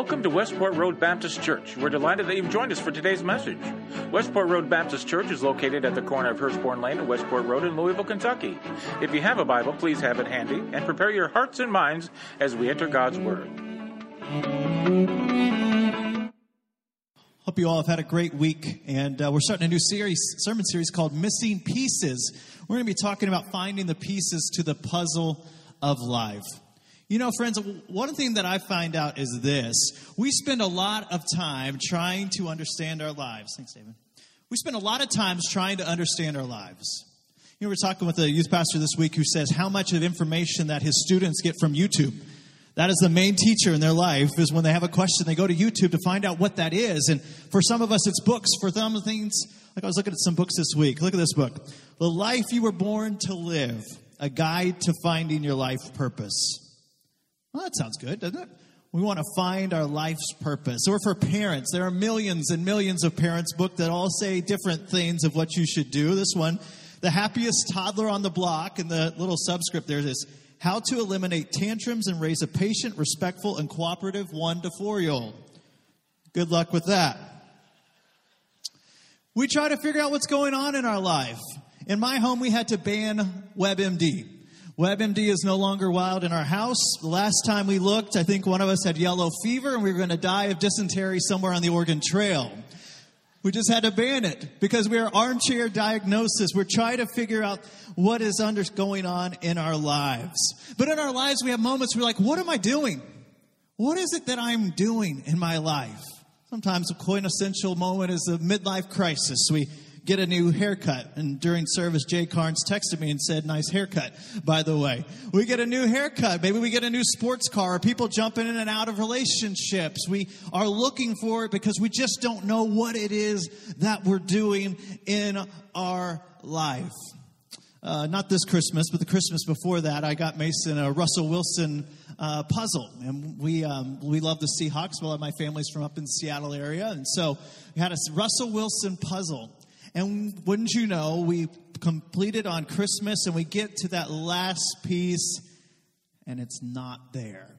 Welcome to Westport Road Baptist Church. We're delighted that you've joined us for today's message. Westport Road Baptist Church is located at the corner of Hurstbourne Lane and Westport Road in Louisville, Kentucky. If you have a Bible, please have it handy and prepare your hearts and minds as we enter God's Word. Hope you all have had a great week, and uh, we're starting a new series, sermon series called "Missing Pieces." We're going to be talking about finding the pieces to the puzzle of life. You know, friends, one thing that I find out is this: we spend a lot of time trying to understand our lives. Thanks, David. We spend a lot of times trying to understand our lives. You know, we're talking with a youth pastor this week who says how much of information that his students get from YouTube. That is the main teacher in their life is when they have a question, they go to YouTube to find out what that is. And for some of us, it's books. For some things, like I was looking at some books this week. Look at this book. The Life You Were Born to Live, a guide to finding your life purpose. Well, that sounds good, doesn't it? We want to find our life's purpose. Or for parents, there are millions and millions of parents' books that all say different things of what you should do. This one, the happiest toddler on the block, and the little subscript there is how to eliminate tantrums and raise a patient, respectful, and cooperative one to four year old. Good luck with that. We try to figure out what's going on in our life. In my home, we had to ban WebMD. WebMD is no longer wild in our house. The last time we looked, I think one of us had yellow fever and we were going to die of dysentery somewhere on the Oregon Trail. We just had to ban it because we are armchair diagnosis. We're trying to figure out what is under, going on in our lives. But in our lives, we have moments where we're like, what am I doing? What is it that I'm doing in my life? Sometimes a quintessential moment is a midlife crisis. We get a new haircut. And during service, Jay Carnes texted me and said, Nice haircut, by the way. We get a new haircut. Maybe we get a new sports car. People jumping in and out of relationships. We are looking for it because we just don't know what it is that we're doing in our life. Uh, not this Christmas, but the Christmas before that, I got Mason a Russell Wilson uh, puzzle, and we um, we love the Seahawks. Well, my family's from up in the Seattle area, and so we had a Russell Wilson puzzle. And wouldn't you know, we completed on Christmas, and we get to that last piece, and it's not there.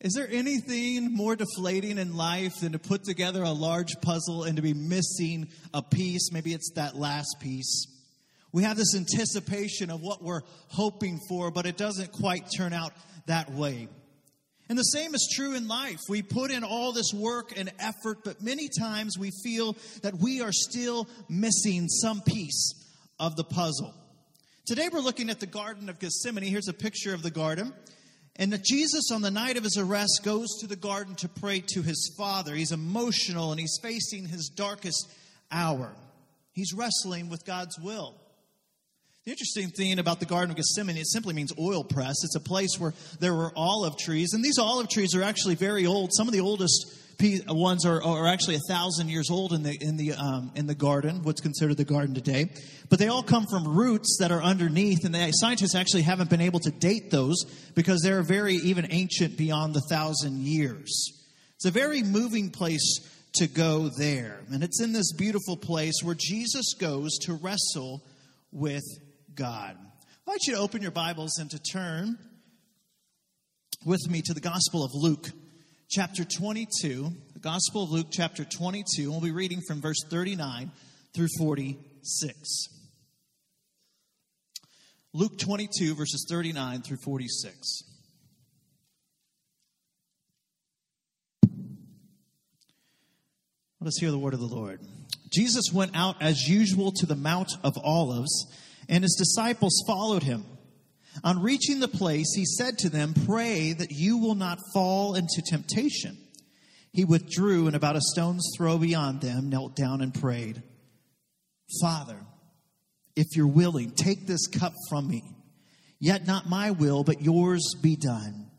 Is there anything more deflating in life than to put together a large puzzle and to be missing a piece? Maybe it's that last piece. We have this anticipation of what we're hoping for, but it doesn't quite turn out that way. And the same is true in life. We put in all this work and effort, but many times we feel that we are still missing some piece of the puzzle. Today we're looking at the Garden of Gethsemane. Here's a picture of the garden. And that Jesus, on the night of his arrest, goes to the garden to pray to his Father. He's emotional and he's facing his darkest hour. He's wrestling with God's will. The interesting thing about the Garden of Gethsemane, it simply means oil press. It's a place where there were olive trees, and these olive trees are actually very old. Some of the oldest ones are, are actually a thousand years old in the in the um, in the garden, what's considered the garden today. But they all come from roots that are underneath, and scientists actually haven't been able to date those because they're very even ancient beyond the thousand years. It's a very moving place to go there, and it's in this beautiful place where Jesus goes to wrestle with God. I invite you to open your Bibles and to turn with me to the Gospel of Luke, chapter 22. The Gospel of Luke, chapter 22. We'll be reading from verse 39 through 46. Luke 22, verses 39 through 46. Let us hear the word of the Lord. Jesus went out as usual to the Mount of Olives and his disciples followed him. On reaching the place, he said to them, Pray that you will not fall into temptation. He withdrew and about a stone's throw beyond them knelt down and prayed, Father, if you're willing, take this cup from me. Yet not my will, but yours be done.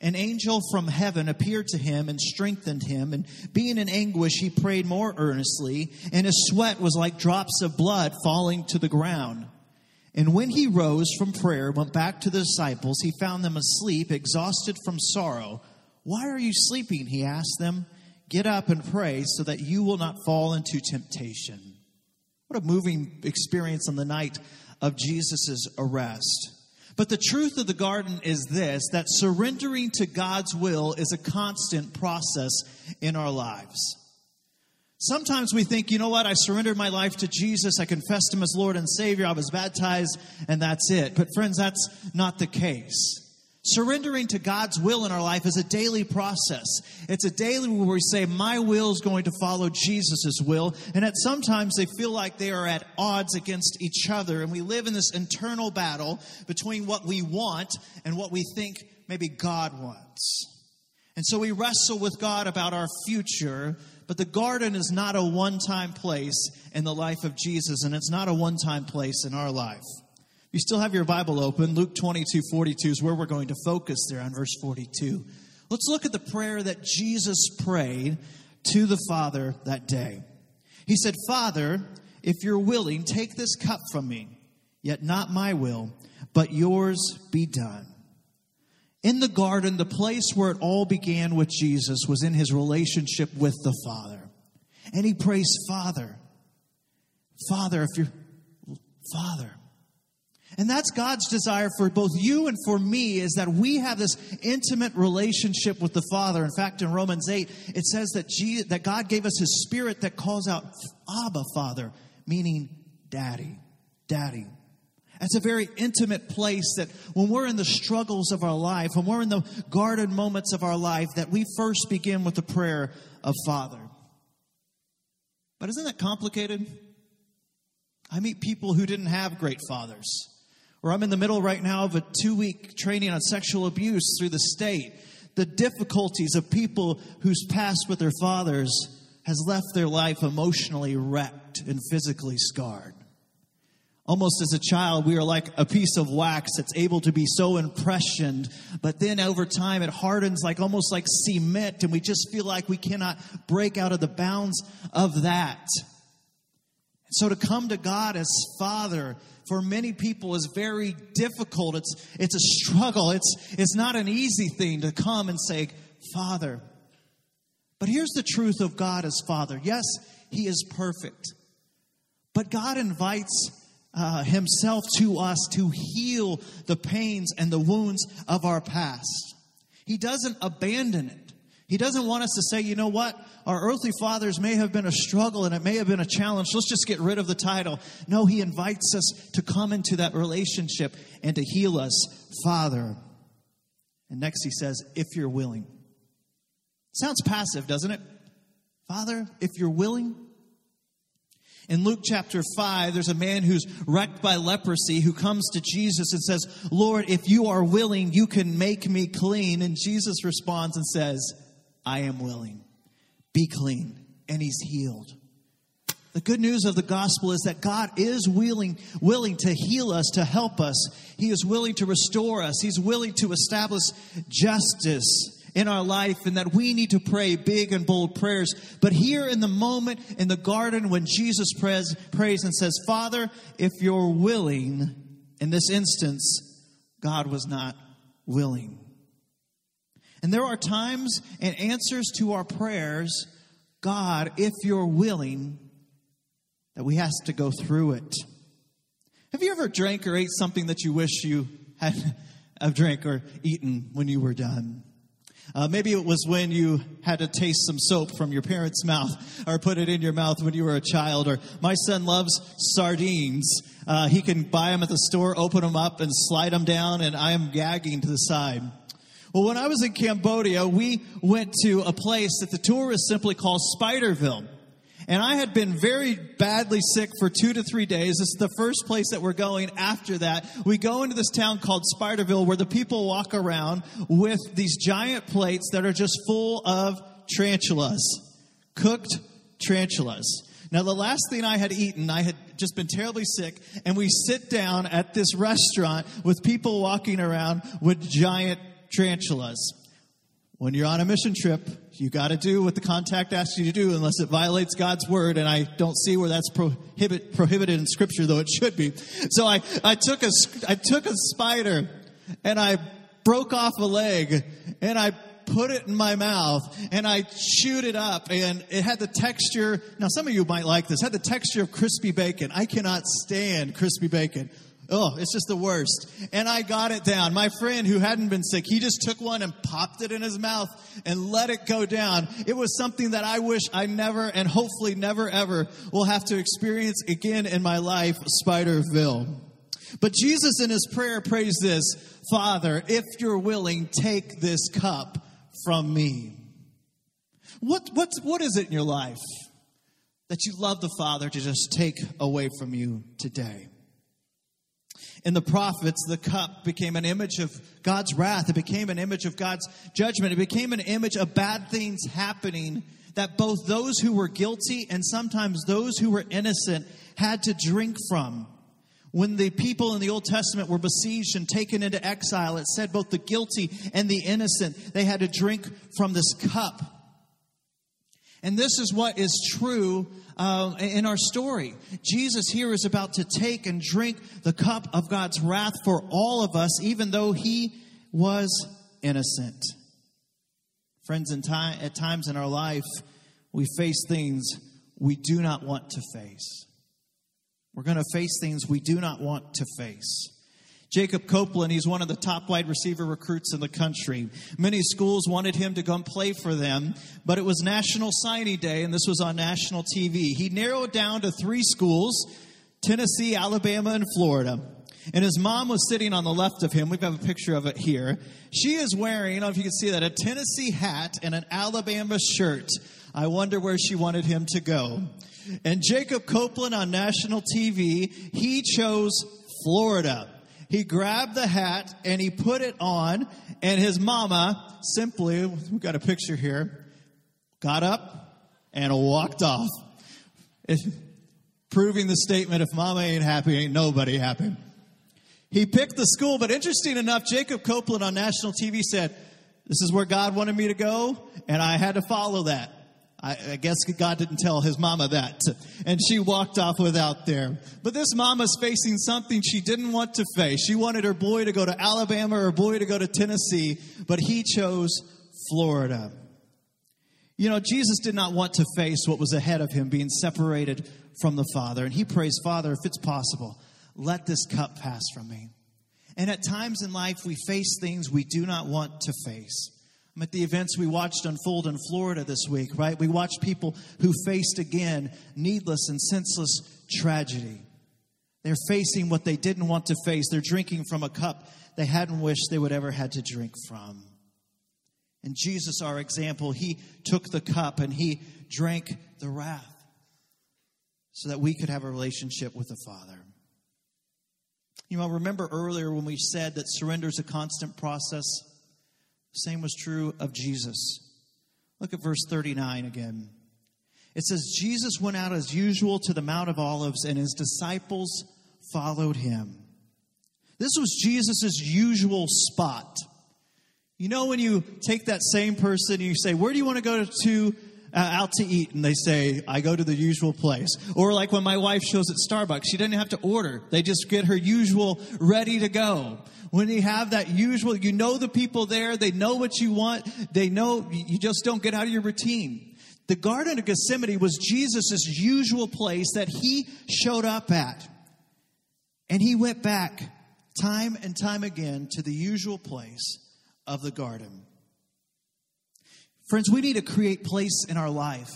An angel from heaven appeared to him and strengthened him, and being in anguish, he prayed more earnestly, and his sweat was like drops of blood falling to the ground. And when he rose from prayer, went back to the disciples, he found them asleep, exhausted from sorrow. Why are you sleeping? He asked them. Get up and pray so that you will not fall into temptation. What a moving experience on the night of Jesus' arrest. But the truth of the garden is this that surrendering to God's will is a constant process in our lives. Sometimes we think, you know what, I surrendered my life to Jesus, I confessed Him as Lord and Savior, I was baptized, and that's it. But friends, that's not the case. Surrendering to God's will in our life is a daily process. It's a daily where we say, My will is going to follow Jesus' will. And at sometimes they feel like they are at odds against each other. And we live in this internal battle between what we want and what we think maybe God wants. And so we wrestle with God about our future, but the garden is not a one time place in the life of Jesus, and it's not a one time place in our life. You still have your Bible open. Luke 22 42 is where we're going to focus there on verse 42. Let's look at the prayer that Jesus prayed to the Father that day. He said, Father, if you're willing, take this cup from me, yet not my will, but yours be done. In the garden, the place where it all began with Jesus was in his relationship with the Father. And he prays, Father, Father, if you're, Father. And that's God's desire for both you and for me is that we have this intimate relationship with the Father. In fact, in Romans 8, it says that, Jesus, that God gave us His Spirit that calls out Abba, Father, meaning Daddy, Daddy. It's a very intimate place that when we're in the struggles of our life, when we're in the garden moments of our life, that we first begin with the prayer of Father. But isn't that complicated? I meet people who didn't have great fathers. Or I'm in the middle right now of a two week training on sexual abuse through the state. The difficulties of people whose past with their fathers has left their life emotionally wrecked and physically scarred. Almost as a child, we are like a piece of wax that's able to be so impressioned, but then over time it hardens like almost like cement, and we just feel like we cannot break out of the bounds of that. So to come to God as Father for many people is very difficult. It's, it's a struggle. It's, it's not an easy thing to come and say, Father. But here's the truth of God as Father. Yes, He is perfect. But God invites uh, Himself to us to heal the pains and the wounds of our past. He doesn't abandon it. He doesn't want us to say, you know what? Our earthly fathers may have been a struggle and it may have been a challenge. Let's just get rid of the title. No, he invites us to come into that relationship and to heal us, Father. And next he says, if you're willing. Sounds passive, doesn't it? Father, if you're willing. In Luke chapter 5, there's a man who's wrecked by leprosy who comes to Jesus and says, Lord, if you are willing, you can make me clean. And Jesus responds and says, I am willing. Be clean. And he's healed. The good news of the gospel is that God is willing, willing to heal us, to help us. He is willing to restore us. He's willing to establish justice in our life and that we need to pray big and bold prayers. But here in the moment in the garden when Jesus prays, prays and says, Father, if you're willing, in this instance, God was not willing. And there are times and answers to our prayers, God, if you're willing, that we have to go through it. Have you ever drank or ate something that you wish you had a drink or eaten when you were done? Uh, maybe it was when you had to taste some soap from your parents' mouth or put it in your mouth when you were a child. Or my son loves sardines. Uh, he can buy them at the store, open them up, and slide them down, and I am gagging to the side. Well, when I was in Cambodia, we went to a place that the tourists simply call Spiderville. And I had been very badly sick for two to three days. This is the first place that we're going after that. We go into this town called Spiderville where the people walk around with these giant plates that are just full of tarantulas, cooked tarantulas. Now, the last thing I had eaten, I had just been terribly sick, and we sit down at this restaurant with people walking around with giant tarantulas. When you're on a mission trip, you got to do what the contact asks you to do unless it violates God's word. And I don't see where that's prohibit, prohibited in scripture, though it should be. So I, I took a, I took a spider and I broke off a leg and I put it in my mouth and I chewed it up and it had the texture. Now some of you might like this, had the texture of crispy bacon. I cannot stand crispy bacon. Oh, it's just the worst. And I got it down. My friend who hadn't been sick, he just took one and popped it in his mouth and let it go down. It was something that I wish I never and hopefully never ever will have to experience again in my life, Spiderville. But Jesus in his prayer prays this, Father, if you're willing, take this cup from me. What, what, what is it in your life that you love the Father to just take away from you today? In the prophets, the cup became an image of God's wrath. It became an image of God's judgment. It became an image of bad things happening that both those who were guilty and sometimes those who were innocent had to drink from. When the people in the Old Testament were besieged and taken into exile, it said both the guilty and the innocent, they had to drink from this cup. And this is what is true uh, in our story. Jesus here is about to take and drink the cup of God's wrath for all of us, even though he was innocent. Friends, in at times in our life, we face things we do not want to face. We're going to face things we do not want to face. Jacob Copeland, he's one of the top wide receiver recruits in the country. Many schools wanted him to come play for them, but it was National Signing Day, and this was on national TV. He narrowed down to three schools Tennessee, Alabama, and Florida. And his mom was sitting on the left of him. We have a picture of it here. She is wearing, I don't know if you can see that, a Tennessee hat and an Alabama shirt. I wonder where she wanted him to go. And Jacob Copeland on national TV, he chose Florida he grabbed the hat and he put it on, and his mama simply, we've got a picture here, got up and walked off. Proving the statement if mama ain't happy, ain't nobody happy. He picked the school, but interesting enough, Jacob Copeland on national TV said, This is where God wanted me to go, and I had to follow that. I, I, guess God didn't tell his mama that. And she walked off without there. But this mama's facing something she didn't want to face. She wanted her boy to go to Alabama her boy to go to Tennessee, but he chose Florida. You know, Jesus did not want to face what was ahead of him, being separated from the Father. And he prays, Father, if it's possible, let this cup pass from me. And at times in life, we face things we do not want to face. At the events we watched unfold in Florida this week, right? We watched people who faced again needless and senseless tragedy. They're facing what they didn't want to face. They're drinking from a cup they hadn't wished they would ever had to drink from. And Jesus, our example, he took the cup and he drank the wrath so that we could have a relationship with the Father. You know, remember earlier when we said that surrender is a constant process? Same was true of Jesus. Look at verse 39 again. It says, Jesus went out as usual to the Mount of Olives, and his disciples followed him. This was Jesus' usual spot. You know, when you take that same person and you say, Where do you want to go to Uh, out to eat? And they say, I go to the usual place. Or like when my wife shows at Starbucks, she doesn't have to order, they just get her usual ready to go when you have that usual, you know the people there, they know what you want, they know you just don't get out of your routine. The Garden of Gethsemane was Jesus' usual place that he showed up at. And he went back time and time again to the usual place of the garden. Friends, we need to create place in our life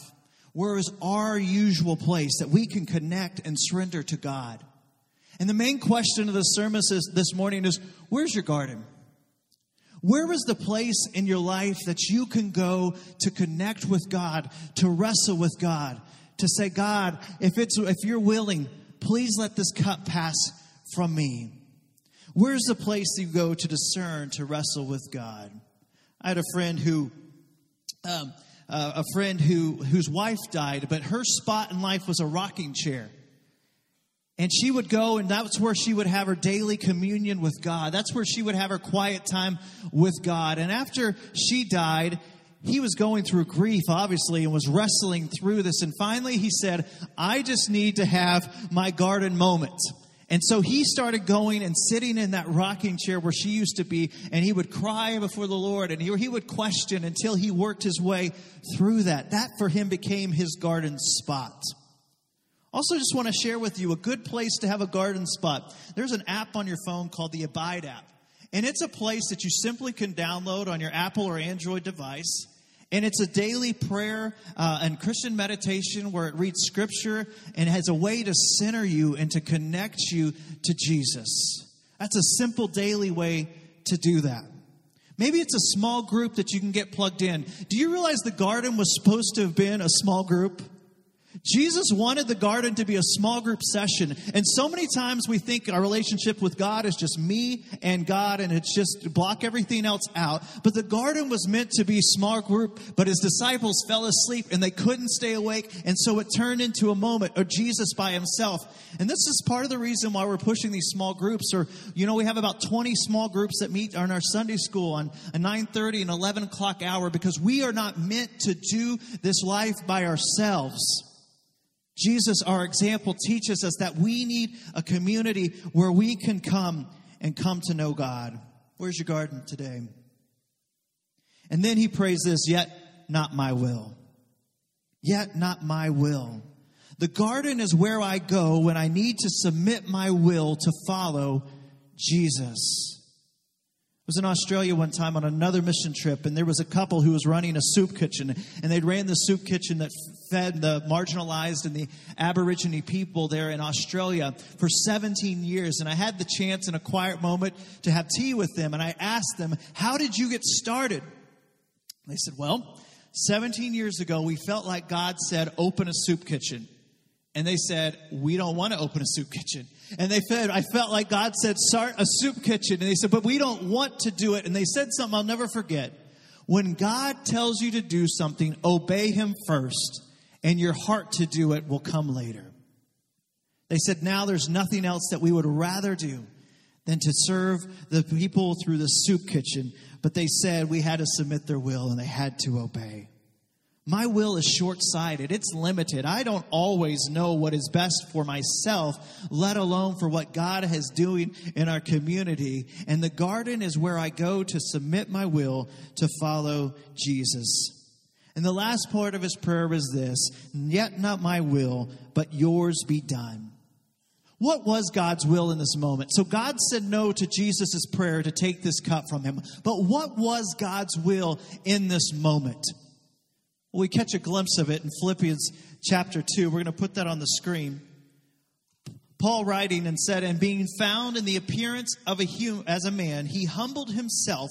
where is our usual place that we can connect and surrender to God. And the main question of the sermon is, this morning is where's your garden? Where is the place in your life that you can go to connect with God, to wrestle with God, to say, God, if it's if you're willing, please let this cup pass from me. Where's the place you go to discern, to wrestle with God? I had a friend who, um, uh, a friend who whose wife died, but her spot in life was a rocking chair. And she would go, and that's where she would have her daily communion with God. That's where she would have her quiet time with God. And after she died, he was going through grief, obviously, and was wrestling through this. And finally, he said, I just need to have my garden moment. And so he started going and sitting in that rocking chair where she used to be, and he would cry before the Lord, and he, would question until he worked his way through that. That for him became his garden spot. Also, just want to share with you a good place to have a garden spot. There's an app on your phone called the Abide app. And it's a place that you simply can download on your Apple or Android device. And it's a daily prayer uh, and Christian meditation where it reads scripture and has a way to center you and to connect you to Jesus. That's a simple daily way to do that. Maybe it's a small group that you can get plugged in. Do you realize the garden was supposed to have been a small group? Jesus wanted the garden to be a small group session. And so many times we think our relationship with God is just me and God and it's just block everything else out. But the garden was meant to be small group, but his disciples fell asleep and they couldn't stay awake. And so it turned into a moment of Jesus by himself. And this is part of the reason why we're pushing these small groups or, you know, we have about 20 small groups that meet on our Sunday school on a 930 and 11 o'clock hour because we are not meant to do this life by ourselves. Jesus, our example, teaches us that we need a community where we can come and come to know God. Where's your garden today? And then he prays this, yet not my will. Yet not my will. The garden is where I go when I need to submit my will to follow Jesus I was in Australia one time on another mission trip, and there was a couple who was running a soup kitchen, and they ran the soup kitchen that fed the marginalized and the Aborigine people there in Australia for 17 years. And I had the chance in a quiet moment to have tea with them, and I asked them, How did you get started? They said, Well, 17 years ago, we felt like God said, Open a soup kitchen. And they said, We don't want to open a soup kitchen. And they said, I felt like God said, Start a soup kitchen. And they said, But we don't want to do it. And they said something I'll never forget. When God tells you to do something, obey Him first, and your heart to do it will come later. They said, Now there's nothing else that we would rather do than to serve the people through the soup kitchen. But they said we had to submit their will and they had to obey. My will is short sighted. It's limited. I don't always know what is best for myself, let alone for what God is doing in our community. And the garden is where I go to submit my will to follow Jesus. And the last part of his prayer was this Yet not my will, but yours be done. What was God's will in this moment? So God said no to Jesus' prayer to take this cup from him. But what was God's will in this moment? we catch a glimpse of it in Philippians chapter 2. We're going to put that on the screen. Paul writing and said, And being found in the appearance of a human, as a man, he humbled himself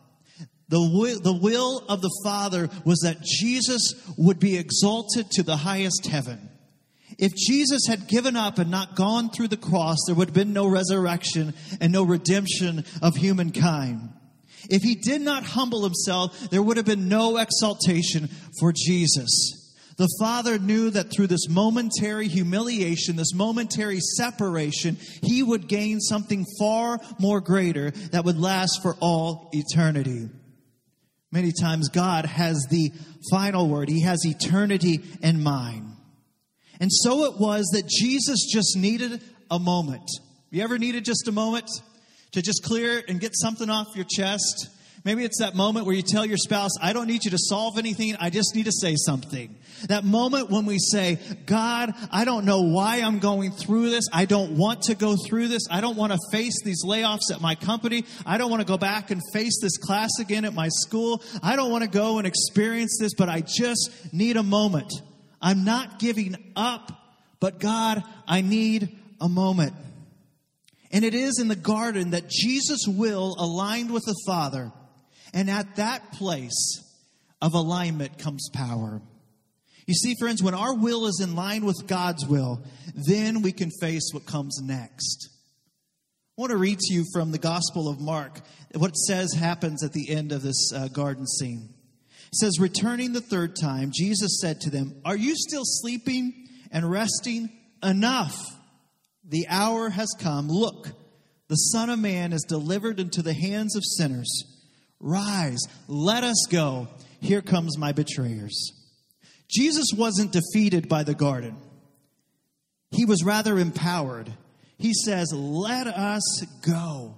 The will, the will of the Father was that Jesus would be exalted to the highest heaven. If Jesus had given up and not gone through the cross, there would have been no resurrection and no redemption of humankind. If he did not humble himself, there would have been no exaltation for Jesus. The Father knew that through this momentary humiliation, this momentary separation, He would gain something far more greater that would last for all eternity. Many times, God has the final word, He has eternity in mind. And so it was that Jesus just needed a moment. You ever needed just a moment to just clear and get something off your chest? Maybe it's that moment where you tell your spouse, I don't need you to solve anything, I just need to say something. That moment when we say, God, I don't know why I'm going through this. I don't want to go through this. I don't want to face these layoffs at my company. I don't want to go back and face this class again at my school. I don't want to go and experience this, but I just need a moment. I'm not giving up, but God, I need a moment. And it is in the garden that Jesus' will aligned with the Father and at that place of alignment comes power. You see, friends, when our will is in line with God's will, then we can face what comes next. I want to read to you from the Gospel of Mark what it says happens at the end of this uh, garden scene. It says, Returning the third time, Jesus said to them, Are you still sleeping and resting? Enough. The hour has come. Look, the Son of Man is delivered into the hands of sinners. Rise, let us go. Here comes my betrayers. Jesus wasn't defeated by the garden, he was rather empowered. He says, Let us go.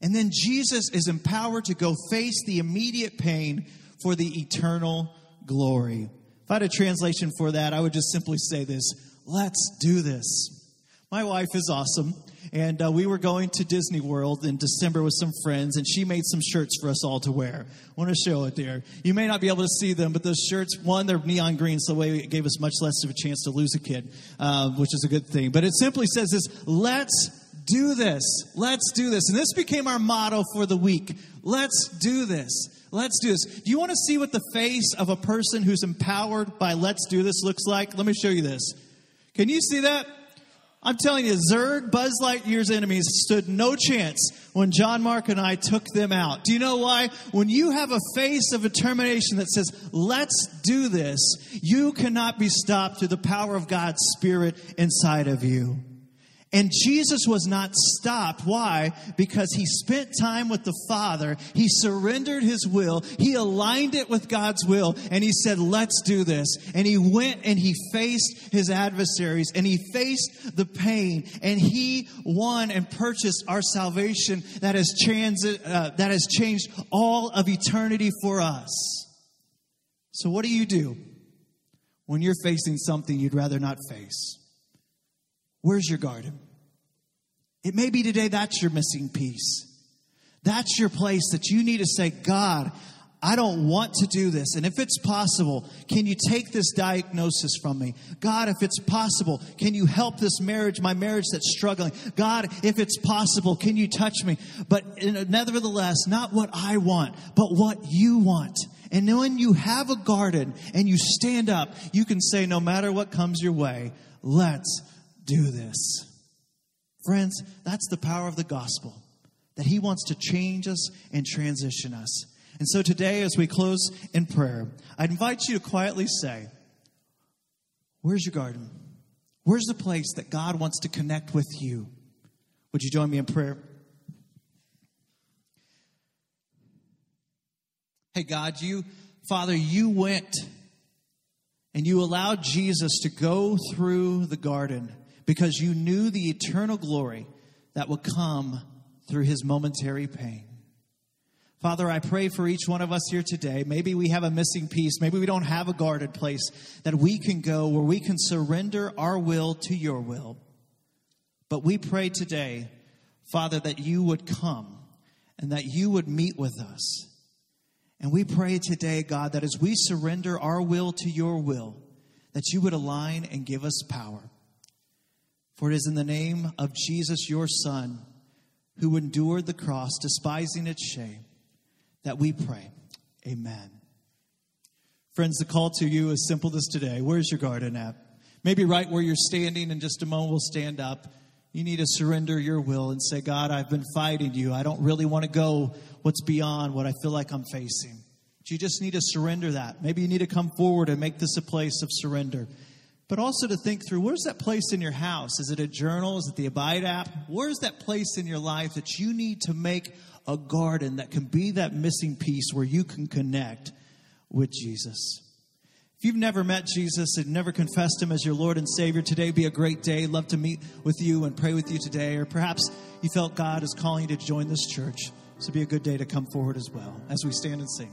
And then Jesus is empowered to go face the immediate pain for the eternal glory. If I had a translation for that, I would just simply say this Let's do this. My wife is awesome. And uh, we were going to Disney World in December with some friends, and she made some shirts for us all to wear. I want to show it there. You may not be able to see them, but those shirts, one, they're neon green, so it gave us much less of a chance to lose a kid, uh, which is a good thing. But it simply says this let's do this. Let's do this. And this became our motto for the week. Let's do this. Let's do this. Do you want to see what the face of a person who's empowered by let's do this looks like? Let me show you this. Can you see that? I'm telling you, Zurg, Buzz Lightyear's enemies stood no chance when John Mark and I took them out. Do you know why? When you have a face of determination that says, let's do this, you cannot be stopped through the power of God's Spirit inside of you. And Jesus was not stopped. Why? Because he spent time with the Father. He surrendered his will. He aligned it with God's will. And he said, let's do this. And he went and he faced his adversaries and he faced the pain and he won and purchased our salvation that has, transit, uh, that has changed all of eternity for us. So what do you do when you're facing something you'd rather not face? Where's your garden? It may be today that's your missing piece. That's your place that you need to say, God, I don't want to do this. And if it's possible, can you take this diagnosis from me? God, if it's possible, can you help this marriage, my marriage that's struggling? God, if it's possible, can you touch me? But nevertheless, not what I want, but what you want. And when you have a garden and you stand up, you can say, no matter what comes your way, let's do this. Friends, that's the power of the gospel, that He wants to change us and transition us. And so today, as we close in prayer, I'd invite you to quietly say, Where's your garden? Where's the place that God wants to connect with you? Would you join me in prayer? Hey, God, you, Father, you went and you allowed Jesus to go through the garden because you knew the eternal glory that would come through his momentary pain. Father, I pray for each one of us here today. Maybe we have a missing piece. Maybe we don't have a guarded place that we can go where we can surrender our will to your will. But we pray today, Father, that you would come and that you would meet with us. And we pray today, God, that as we surrender our will to your will, that you would align and give us power. For it is in the name of Jesus, your Son, who endured the cross, despising its shame, that we pray. Amen. Friends, the call to you is simple as today. Where's your garden at? Maybe right where you're standing, in just a moment we'll stand up. You need to surrender your will and say, God, I've been fighting you. I don't really want to go what's beyond what I feel like I'm facing. But you just need to surrender that. Maybe you need to come forward and make this a place of surrender but also to think through where's that place in your house? Is it a journal? Is it the Abide app? Where's that place in your life that you need to make a garden that can be that missing piece where you can connect with Jesus? If you've never met Jesus and never confessed him as your Lord and Savior, today be a great day. Love to meet with you and pray with you today. Or perhaps you felt God is calling you to join this church. So be a good day to come forward as well as we stand and sing.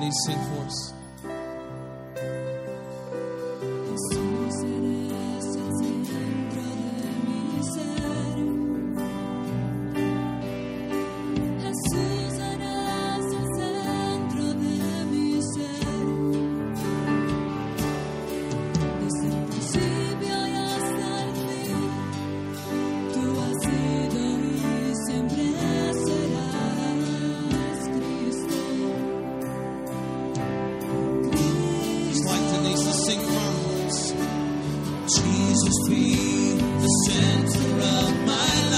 nem sem força. Jesus be the center of my life.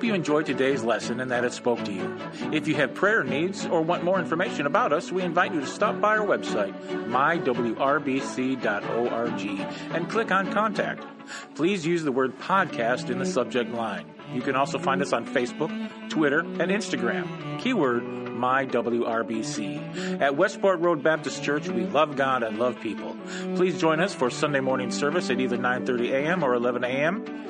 Hope you enjoyed today's lesson and that it spoke to you. If you have prayer needs or want more information about us, we invite you to stop by our website, mywrbc.org, and click on Contact. Please use the word podcast in the subject line. You can also find us on Facebook, Twitter, and Instagram. Keyword MyWRBC. At Westport Road Baptist Church, we love God and love people. Please join us for Sunday morning service at either 9:30 a.m. or 11 a.m.